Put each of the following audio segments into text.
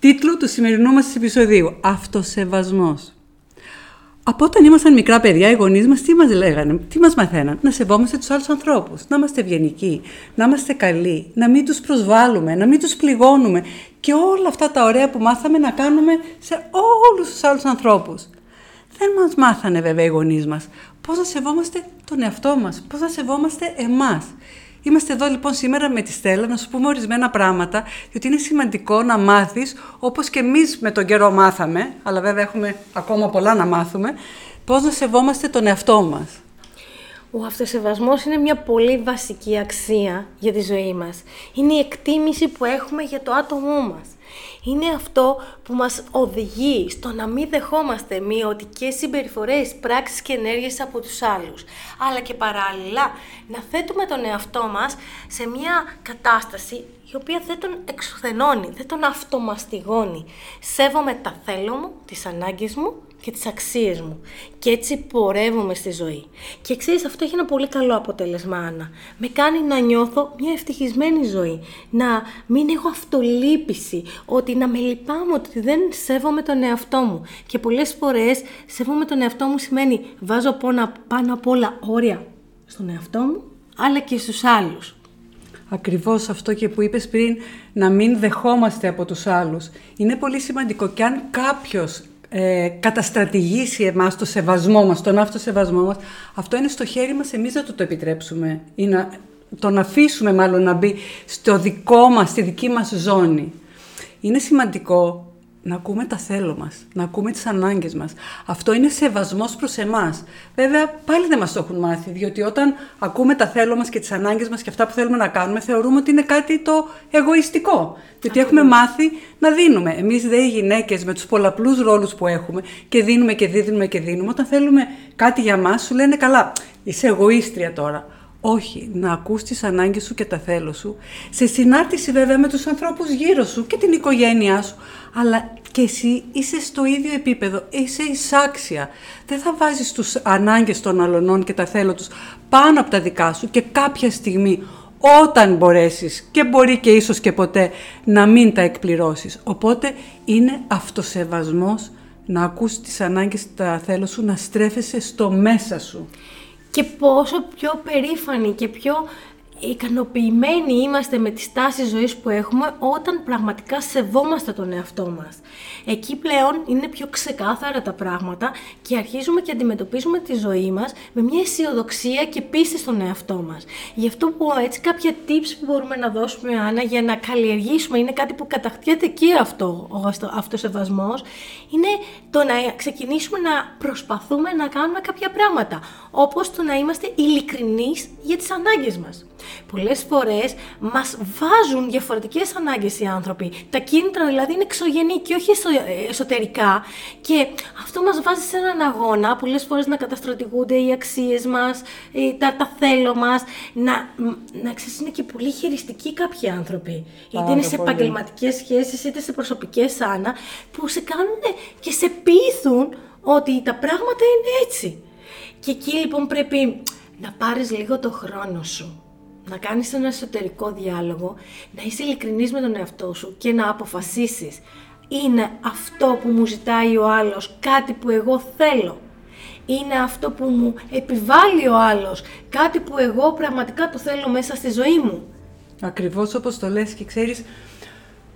Τίτλο του σημερινού μας επεισοδίου «Αυτοσεβασμός». Από όταν ήμασταν μικρά παιδιά, οι γονείς μας τι μας λέγανε, τι μας μαθαίναν, να σεβόμαστε τους άλλους ανθρώπους, να είμαστε ευγενικοί, να είμαστε καλοί, να μην τους προσβάλλουμε, να μην τους πληγώνουμε και όλα αυτά τα ωραία που μάθαμε να κάνουμε σε όλους τους άλλους ανθρώπους. Δεν μας μάθανε βέβαια οι γονείς μας πώς να σεβόμαστε τον εαυτό μας, πώς να σεβόμαστε εμάς. Είμαστε εδώ λοιπόν σήμερα με τη Στέλλα να σου πούμε ορισμένα πράγματα, γιατί είναι σημαντικό να μάθεις, όπως και εμείς με τον καιρό μάθαμε, αλλά βέβαια έχουμε ακόμα πολλά να μάθουμε, πώς να σεβόμαστε τον εαυτό μας. Ο αυτοσεβασμός είναι μια πολύ βασική αξία για τη ζωή μας. Είναι η εκτίμηση που έχουμε για το άτομό μας είναι αυτό που μας οδηγεί στο να μην δεχόμαστε μειωτικές συμπεριφορές, πράξεις και ενέργειες από τους άλλους. Αλλά και παράλληλα να θέτουμε τον εαυτό μας σε μια κατάσταση η οποία δεν τον εξουθενώνει, δεν τον αυτομαστιγώνει. Σέβομαι τα θέλω μου, τις ανάγκες μου και τις αξίες μου. Και έτσι πορεύομαι στη ζωή. Και ξέρεις, αυτό έχει ένα πολύ καλό αποτέλεσμα, Άννα. Με κάνει να νιώθω μια ευτυχισμένη ζωή. Να μην έχω αυτολύπηση, ότι να με λυπάμαι ότι δεν σέβομαι τον εαυτό μου. Και πολλές φορές σέβομαι τον εαυτό μου σημαίνει βάζω πάνω απ' όλα όρια στον εαυτό μου, αλλά και στους άλλους. Ακριβώς αυτό και που είπες πριν, να μην δεχόμαστε από τους άλλους. Είναι πολύ σημαντικό και αν κάποιος ε, καταστρατηγήσει εμάς το σεβασμό μας, τον αυτοσεβασμό μας, αυτό είναι στο χέρι μας εμείς να το, το επιτρέψουμε ή να τον αφήσουμε μάλλον να μπει στο δικό μας, στη δική μας ζώνη. Είναι σημαντικό να ακούμε τα θέλω μας, να ακούμε τις ανάγκες μας. Αυτό είναι σεβασμός προς εμάς. Βέβαια, πάλι δεν μας το έχουν μάθει, διότι όταν ακούμε τα θέλω μας και τις ανάγκες μας και αυτά που θέλουμε να κάνουμε, θεωρούμε ότι είναι κάτι το εγωιστικό. Διότι έχουμε μάθει να δίνουμε. Εμείς δε οι γυναίκες με τους πολλαπλούς ρόλους που έχουμε και δίνουμε και δίνουμε και δίνουμε, όταν θέλουμε κάτι για μας σου λένε καλά, είσαι εγωίστρια τώρα. Όχι, να ακούς τις ανάγκες σου και τα θέλω σου, σε συνάρτηση βέβαια με τους ανθρώπους γύρω σου και την οικογένειά σου, αλλά και εσύ είσαι στο ίδιο επίπεδο, είσαι εισάξια. Δεν θα βάζεις τους ανάγκες των αλωνών και τα θέλω τους πάνω από τα δικά σου και κάποια στιγμή όταν μπορέσεις και μπορεί και ίσως και ποτέ να μην τα εκπληρώσεις. Οπότε είναι αυτοσεβασμός να ακούς τις ανάγκες και τα θέλω σου, να στρέφεσαι στο μέσα σου και πόσο πιο περήφανοι και πιο ικανοποιημένοι είμαστε με τις τάσεις ζωής που έχουμε όταν πραγματικά σεβόμαστε τον εαυτό μας. Εκεί πλέον είναι πιο ξεκάθαρα τα πράγματα και αρχίζουμε και αντιμετωπίζουμε τη ζωή μας με μια αισιοδοξία και πίστη στον εαυτό μας. Γι' αυτό που έτσι κάποια tips που μπορούμε να δώσουμε Άννα για να καλλιεργήσουμε, είναι κάτι που κατακτιέται εκεί αυτό ο αυτοσεβασμός, είναι το να ξεκινήσουμε να προσπαθούμε να κάνουμε κάποια πράγματα, όπως το να είμαστε ειλικρινείς για τις ανάγκες μας. Πολλές φορές μας βάζουν διαφορετικές ανάγκες οι άνθρωποι. Τα κίνητρα δηλαδή είναι εξωγενή και όχι εσωτερικά και αυτό μας βάζει σε έναν αγώνα πολλές φορές να καταστρατηγούνται οι αξίες μας, τα, τα θέλω μας, να, να ξέρεις είναι και πολύ χειριστικοί κάποιοι άνθρωποι. είτε είναι σε επαγγελματικές σχέσεις είτε σε προσωπικές άνα που σε κάνουν και σε πείθουν ότι τα πράγματα είναι έτσι. Και εκεί λοιπόν πρέπει να πάρεις λίγο το χρόνο σου να κάνεις ένα εσωτερικό διάλογο, να είσαι ειλικρινής με τον εαυτό σου και να αποφασίσεις είναι αυτό που μου ζητάει ο άλλος κάτι που εγώ θέλω. Είναι αυτό που μου επιβάλλει ο άλλος, κάτι που εγώ πραγματικά το θέλω μέσα στη ζωή μου. Ακριβώς όπως το λες και ξέρεις,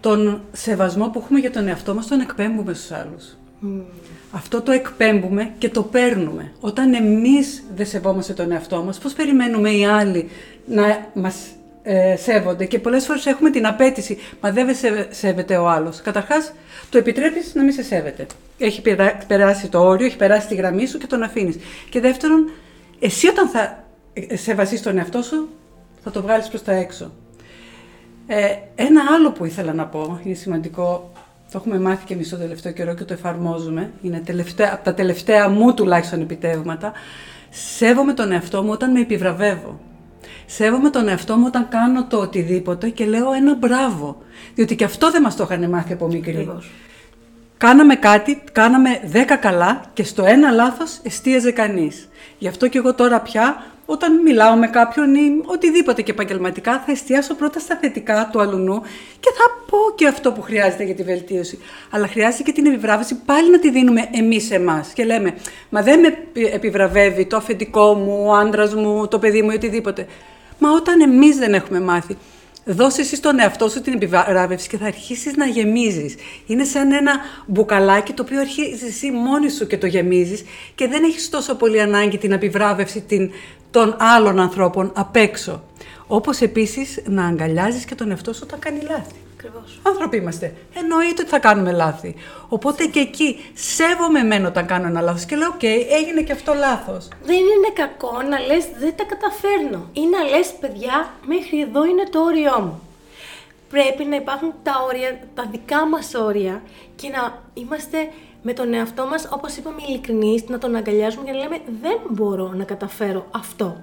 τον σεβασμό που έχουμε για τον εαυτό μας τον εκπέμπουμε στους άλλους. Αυτό το εκπέμπουμε και το παίρνουμε. Όταν εμείς δεν σεβόμαστε τον εαυτό μας, πώς περιμένουμε οι άλλοι να μας ε, σέβονται; Και πολλές φορές έχουμε την απέτηση, μα δεν σε, σέβεται ο άλλος. Καταρχάς, το επιτρέπεις να μην σε σέβεται. Έχει περάσει το όριο, έχει περάσει τη γραμμή σου και τον αφήνεις. Και δεύτερον, εσύ όταν θα ε, σεβασείς τον εαυτό σου, θα το βγάλεις προς τα έξω. Ε, ένα άλλο που ήθελα να πω, είναι σημαντικό, το έχουμε μάθει και εμείς το τελευταίο καιρό και το εφαρμόζουμε, είναι τελευταία, από τα τελευταία μου τουλάχιστον επιτεύγματα, σέβομαι τον εαυτό μου όταν με επιβραβεύω. Σέβομαι τον εαυτό μου όταν κάνω το οτιδήποτε και λέω ένα μπράβο. Διότι και αυτό δεν μας το είχαν μάθει από μικρή. Κάναμε κάτι, κάναμε δέκα καλά και στο ένα λάθος εστίαζε κανείς. Γι' αυτό και εγώ τώρα πια όταν μιλάω με κάποιον ή οτιδήποτε και επαγγελματικά, θα εστιάσω πρώτα στα θετικά του αλουνού και θα πω και αυτό που χρειάζεται για τη βελτίωση. Αλλά χρειάζεται και την επιβράβευση πάλι να τη δίνουμε εμείς εμάς. Και λέμε, Μα δεν με επιβραβεύει το αφεντικό μου, ο άντρας μου, το παιδί μου ή οτιδήποτε. Μα όταν εμείς δεν έχουμε μάθει Δώσε εσύ στον εαυτό σου την επιβράβευση και θα αρχίσεις να γεμίζεις. Είναι σαν ένα μπουκαλάκι το οποίο αρχίζει εσύ μόνη σου και το γεμίζεις και δεν έχεις τόσο πολύ ανάγκη την επιβράβευση την, των άλλων ανθρώπων απ' έξω. Όπως επίσης να αγκαλιάζεις και τον εαυτό σου όταν κάνει λάθη. Ακριβώς. Άνθρωποι είμαστε. Εννοείται ότι θα κάνουμε λάθη. Οπότε και εκεί σέβομαι εμένα όταν κάνω ένα λάθος και λέω: Οκ, έγινε και αυτό λάθος. Δεν είναι κακό να λες: Δεν τα καταφέρνω. Ή να λες: Παιδιά, μέχρι εδώ είναι το όριό μου. Πρέπει να υπάρχουν τα όρια, τα δικά μας όρια και να είμαστε με τον εαυτό μας, όπως είπαμε, ειλικρινείς, να τον αγκαλιάζουμε και να λέμε: Δεν μπορώ να καταφέρω αυτό.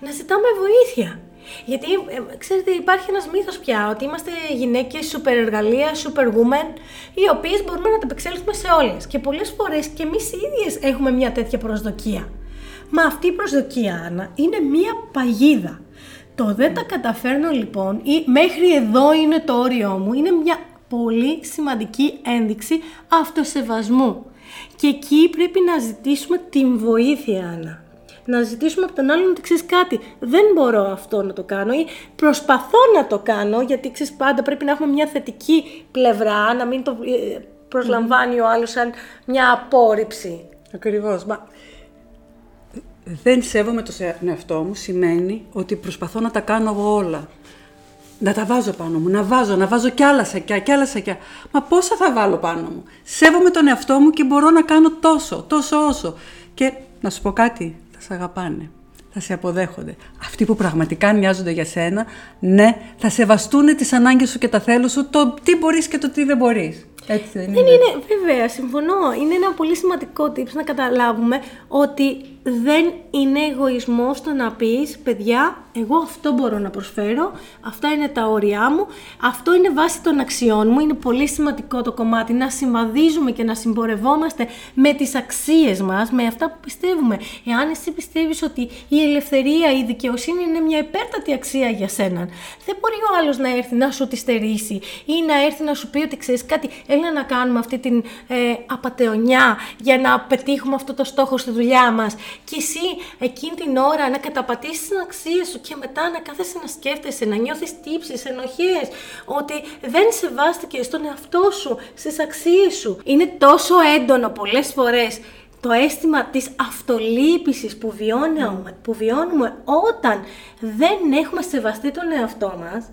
Να ζητάμε βοήθεια. Γιατί, ε, ξέρετε, υπάρχει ένας μύθος πια ότι είμαστε γυναίκες super εργαλεία, super women, οι οποίες μπορούμε να τα επεξέλθουμε σε όλες. Και πολλές φορές και εμείς οι ίδιες έχουμε μια τέτοια προσδοκία. Μα αυτή η προσδοκία, Άννα, είναι μια παγίδα. Το δεν τα καταφέρνω λοιπόν ή μέχρι εδώ είναι το όριό μου, είναι μια πολύ σημαντική ένδειξη αυτοσεβασμού. Και εκεί πρέπει να ζητήσουμε την βοήθεια, Άννα να ζητήσουμε από τον άλλον ότι ξέρεις κάτι. Δεν μπορώ αυτό να το κάνω ή προσπαθώ να το κάνω, γιατί ξέρεις πάντα πρέπει να έχουμε μια θετική πλευρά, να μην το ε, προσλαμβάνει ο άλλος σαν μια απόρριψη. Ακριβώς. Μα δεν σέβομαι το εαυτό μου σημαίνει ότι προσπαθώ να τα κάνω εγώ όλα. Να τα βάζω πάνω μου, να βάζω, να βάζω κι άλλα σακιά, κι άλλα σακιά. Μα πόσα θα βάλω πάνω μου; Σέβομαι τον εαυτό μου και μπορώ να κάνω τόσο, τόσο όσο. Και να σου πω κάτι, σε αγαπάνε. Θα σε αποδέχονται. Αυτοί που πραγματικά νοιάζονται για σένα, ναι, θα σεβαστούν τις ανάγκες σου και τα θέλω σου, το τι μπορείς και το τι δεν μπορείς. Έτσι δεν είναι. Δεν είναι, βέβαια, συμφωνώ. Είναι ένα πολύ σημαντικό tips να καταλάβουμε ότι δεν είναι εγωισμό το να πεις, παιδιά, εγώ αυτό μπορώ να προσφέρω, αυτά είναι τα όρια μου, αυτό είναι βάση των αξιών μου, είναι πολύ σημαντικό το κομμάτι να συμβαδίζουμε και να συμπορευόμαστε με τις αξίες μας, με αυτά που πιστεύουμε. Εάν εσύ πιστεύεις ότι η ελευθερία, η δικαιοσύνη είναι μια υπέρτατη αξία για σένα, δεν μπορεί ο άλλος να έρθει να σου τη στερήσει ή να έρθει να σου πει ότι ξέρεις κάτι, έλα να κάνουμε αυτή την ε, απαταιωνιά για να πετύχουμε αυτό το στόχο στη δουλειά μας και εσύ εκείνη την ώρα να καταπατήσεις την αξία σου και μετά να κάθεσαι να σκέφτεσαι, να νιώθεις τύψεις, ενοχές, ότι δεν σεβάστηκε στον εαυτό σου, στις αξίες σου. Είναι τόσο έντονο πολλές φορές το αίσθημα της αυτολύπησης που βιώνουμε, που βιώνουμε όταν δεν έχουμε σεβαστεί τον εαυτό μας,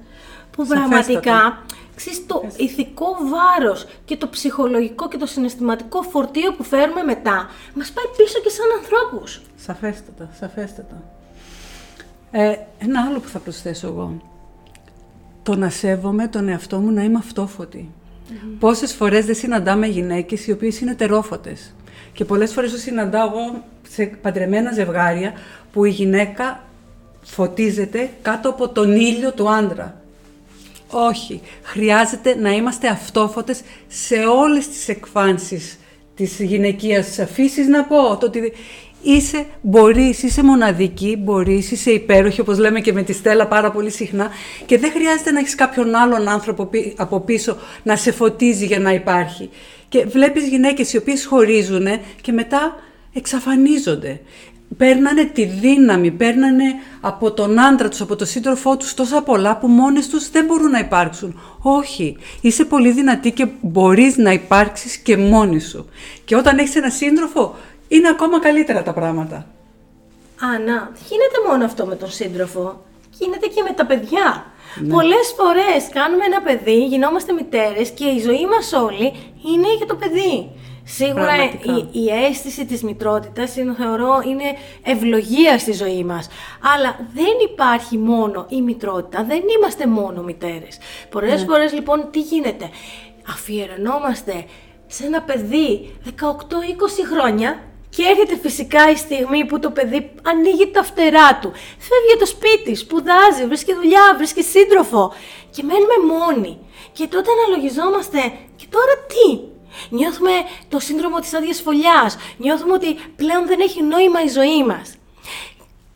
που πραγματικά ξέρεις, το ηθικό βάρος και το ψυχολογικό και το συναισθηματικό φορτίο που φέρουμε μετά μας πάει πίσω και σαν ανθρώπους. Σαφέστατα, σαφέστατα. Ε, ένα άλλο που θα προσθέσω εγώ. Το να σέβομαι τον εαυτό μου να είμαι αυτόφωτη. Mm-hmm. Πόσες φορές δεν συναντάμε γυναίκες οι οποίες είναι τερόφωτες. Και πολλές φορές το συναντάω εγώ σε παντρεμένα ζευγάρια που η γυναίκα φωτίζεται κάτω από τον ήλιο του άντρα. Όχι. Χρειάζεται να είμαστε αυτόφωτες σε όλες τις εκφάνσεις της γυναικείας φύσης να πω. Το ότι είσαι, μπορείς, είσαι μοναδική, μπορείς, είσαι υπέροχη, όπως λέμε και με τη Στέλλα πάρα πολύ συχνά και δεν χρειάζεται να έχεις κάποιον άλλον άνθρωπο από πίσω να σε φωτίζει για να υπάρχει. Και βλέπεις γυναίκες οι οποίες χωρίζουν και μετά εξαφανίζονται παίρνανε τη δύναμη, παίρνανε από τον άντρα τους, από τον σύντροφό τους τόσα πολλά που μόνες τους δεν μπορούν να υπάρξουν. Όχι, είσαι πολύ δυνατή και μπορείς να υπάρξεις και μόνη σου. Και όταν έχεις ένα σύντροφο είναι ακόμα καλύτερα τα πράγματα. Άννα, γίνεται μόνο αυτό με τον σύντροφο. Γίνεται και με τα παιδιά. Ναι. Πολλές φορές κάνουμε ένα παιδί, γινόμαστε μητέρες και η ζωή μας όλη είναι για το παιδί. Σίγουρα η, η, αίσθηση της μητρότητας είναι, θεωρώ είναι ευλογία στη ζωή μας. Αλλά δεν υπάρχει μόνο η μητρότητα, δεν είμαστε μόνο μητέρες. Πολλές ναι. φορές λοιπόν τι γίνεται; αφιερωνόμαστε σε ένα παιδί 18-20 χρόνια και έρχεται φυσικά η στιγμή που το παιδί ανοίγει τα φτερά του, φεύγει από το σπίτι, σπουδάζει, βρίσκει δουλειά, βρίσκει σύντροφο και μένουμε μόνοι. Και τότε αναλογιζόμαστε, και τώρα τι, Νιώθουμε το σύνδρομο της άδειας φωλιάς. Νιώθουμε ότι πλέον δεν έχει νόημα η ζωή μας.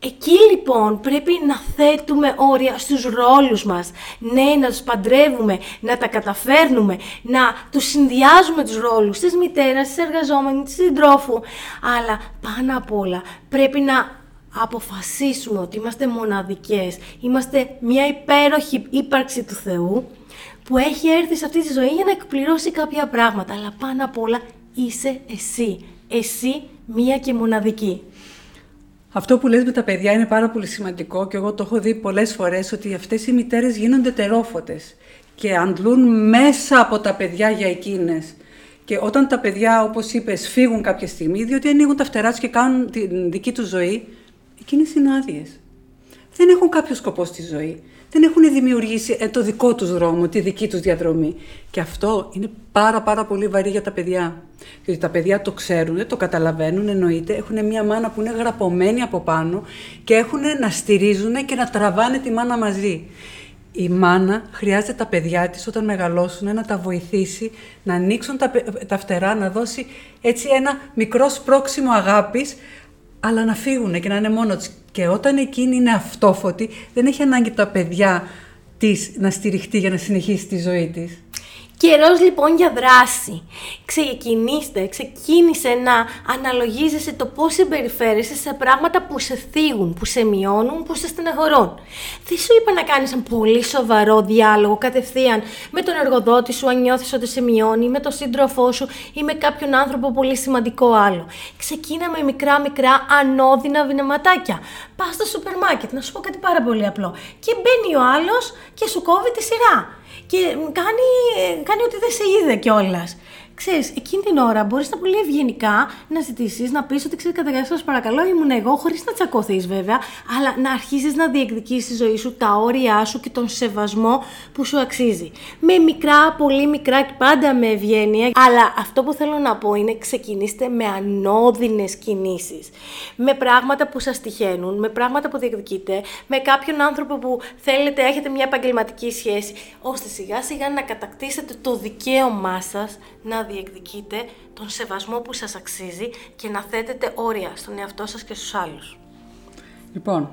Εκεί λοιπόν πρέπει να θέτουμε όρια στους ρόλους μας. Ναι, να τους παντρεύουμε, να τα καταφέρνουμε, να τους συνδυάζουμε τους ρόλους της μητέρας, της εργαζόμενης, της συντρόφου. Αλλά πάνω απ' όλα πρέπει να αποφασίσουμε ότι είμαστε μοναδικές, είμαστε μια υπέροχη ύπαρξη του Θεού που έχει έρθει σε αυτή τη ζωή για να εκπληρώσει κάποια πράγματα. Αλλά πάνω απ' όλα είσαι εσύ. Εσύ μία και μοναδική. Αυτό που λες με τα παιδιά είναι πάρα πολύ σημαντικό και εγώ το έχω δει πολλές φορές ότι αυτές οι μητέρες γίνονται τερόφωτες και αντλούν μέσα από τα παιδιά για εκείνες. Και όταν τα παιδιά, όπως είπες, φύγουν κάποια στιγμή, διότι ανοίγουν τα φτερά τους και κάνουν την δική τους ζωή, εκείνες είναι άδειες. Δεν έχουν κάποιο σκοπό στη ζωή δεν έχουν δημιουργήσει ε, το δικό τους δρόμο, τη δική τους διαδρομή. Και αυτό είναι πάρα πάρα πολύ βαρύ για τα παιδιά. Γιατί τα παιδιά το ξέρουν, το καταλαβαίνουν, εννοείται, έχουν μια μάνα που είναι γραπωμένη από πάνω και έχουν να στηρίζουν και να τραβάνε τη μάνα μαζί. Η μάνα χρειάζεται τα παιδιά της όταν μεγαλώσουν να τα βοηθήσει, να ανοίξουν τα, τα φτερά, να δώσει έτσι ένα μικρό σπρώξιμο αγάπης, αλλά να φύγουν και να είναι μόνος τους. Και όταν εκείνη είναι αυτόφωτη, δεν έχει ανάγκη τα παιδιά της να στηριχτεί για να συνεχίσει τη ζωή της. Καιρός λοιπόν για δράση. Ξεκινήστε, ξεκίνησε να αναλογίζεσαι το πώς συμπεριφέρεσαι σε πράγματα που σε θίγουν, που σε μειώνουν, που σε στεναχωρούν. Δεν σου είπα να κάνεις ένα πολύ σοβαρό διάλογο κατευθείαν με τον εργοδότη σου, αν νιώθεις ότι σε μειώνει, με τον σύντροφό σου ή με κάποιον άνθρωπο πολύ σημαντικό άλλο. Ξεκίνα με μικρά μικρά ανώδυνα βηνεματάκια. Πας στο σούπερ μάρκετ, να σου πω κάτι πάρα πολύ απλό. Και μπαίνει ο άλλος και σου κόβει τη σειρά και κάνει, κάνει ότι δεν σε είδε κιόλας. Ξέρεις, εκείνη την ώρα μπορείς να πολύ ευγενικά να ζητήσεις, να πεις ότι ξέρεις, καταρχά, σα παρακαλώ, ήμουν εγώ, χωρίς να τσακωθείς βέβαια, αλλά να αρχίσει να διεκδικήσει τη ζωή σου, τα όρια σου και τον σεβασμό που σου αξίζει. Με μικρά, πολύ μικρά και πάντα με ευγένεια, αλλά αυτό που θέλω να πω είναι ξεκινήστε με ανώδυνες κινήσεις. Με πράγματα που σας τυχαίνουν, με πράγματα που διεκδικείτε, με κάποιον άνθρωπο που θέλετε, έχετε μια επαγγελματική σχέση, ώστε σιγά σιγά να κατακτήσετε το δικαίωμά σας να διεκδικείτε τον σεβασμό που σας αξίζει και να θέτετε όρια στον εαυτό σας και στους άλλους. Λοιπόν,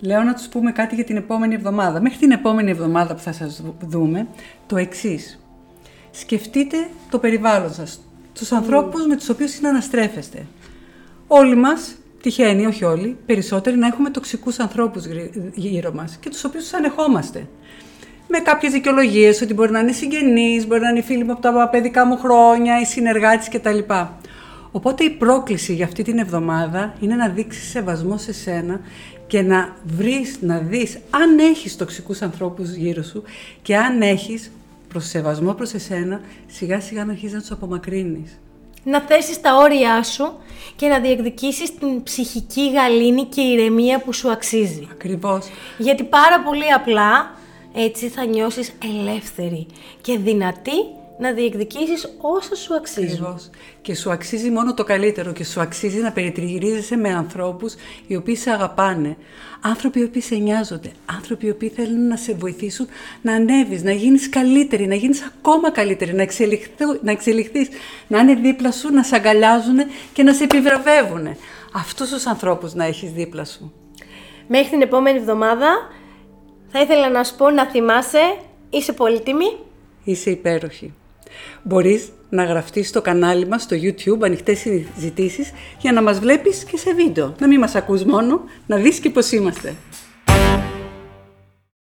λέω να τους πούμε κάτι για την επόμενη εβδομάδα. Μέχρι την επόμενη εβδομάδα που θα σας δούμε, το εξής. Σκεφτείτε το περιβάλλον σας, τους ανθρώπους με τους οποίους συναναστρέφεστε. Όλοι μας, τυχαίνει, όχι όλοι, περισσότεροι να έχουμε τοξικούς ανθρώπους γύρω μας και τους οποίους τους ανεχόμαστε με κάποιες δικαιολογίες ότι μπορεί να είναι συγγενείς, μπορεί να είναι φίλοι μου από τα παιδικά μου χρόνια, οι συνεργάτες κτλ. Οπότε η πρόκληση για αυτή την εβδομάδα είναι να δείξεις σεβασμό σε σένα και να βρεις, να δεις αν έχεις τοξικούς ανθρώπους γύρω σου και αν έχεις προς σεβασμό προς εσένα, σιγά σιγά να αρχίσεις να τους απομακρύνεις. Να θέσεις τα όρια σου και να διεκδικήσεις την ψυχική γαλήνη και ηρεμία που σου αξίζει. Ακριβώς. Γιατί πάρα πολύ απλά έτσι θα νιώσεις ελεύθερη και δυνατή να διεκδικήσεις όσο σου αξίζει. Ακριβώς. Και σου αξίζει μόνο το καλύτερο και σου αξίζει να περιτριγυρίζεσαι με ανθρώπους οι οποίοι σε αγαπάνε. Άνθρωποι οι οποίοι σε νοιάζονται. Άνθρωποι οι οποίοι θέλουν να σε βοηθήσουν να ανέβεις, να γίνεις καλύτερη, να γίνεις ακόμα καλύτερη, να, να εξελιχθείς, να είναι δίπλα σου, να σε αγκαλιάζουν και να σε επιβραβεύουν. Αυτούς τους ανθρώπους να έχεις δίπλα σου. Μέχρι την επόμενη εβδομάδα θα ήθελα να σου πω να θυμάσαι, είσαι πολύτιμη. Είσαι υπέροχη. Μπορείς να γραφτείς στο κανάλι μας στο YouTube ανοιχτές συζητήσεις για να μας βλέπεις και σε βίντεο. Να μην μας ακούς μόνο, να δεις και πώς είμαστε.